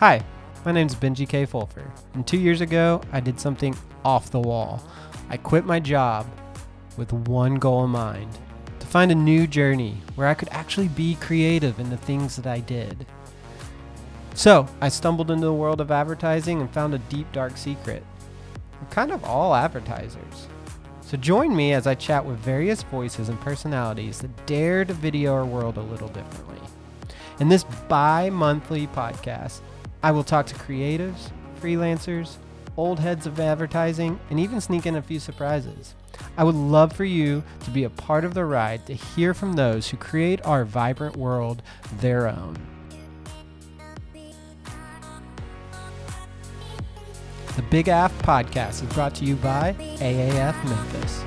Hi, my name is Benji K. Fulfer, and two years ago, I did something off the wall. I quit my job with one goal in mind to find a new journey where I could actually be creative in the things that I did. So, I stumbled into the world of advertising and found a deep, dark secret. We're kind of all advertisers. So, join me as I chat with various voices and personalities that dare to video our world a little differently. In this bi monthly podcast, I will talk to creatives, freelancers, old heads of advertising, and even sneak in a few surprises. I would love for you to be a part of the ride to hear from those who create our vibrant world their own. The Big AAF Podcast is brought to you by AAF Memphis.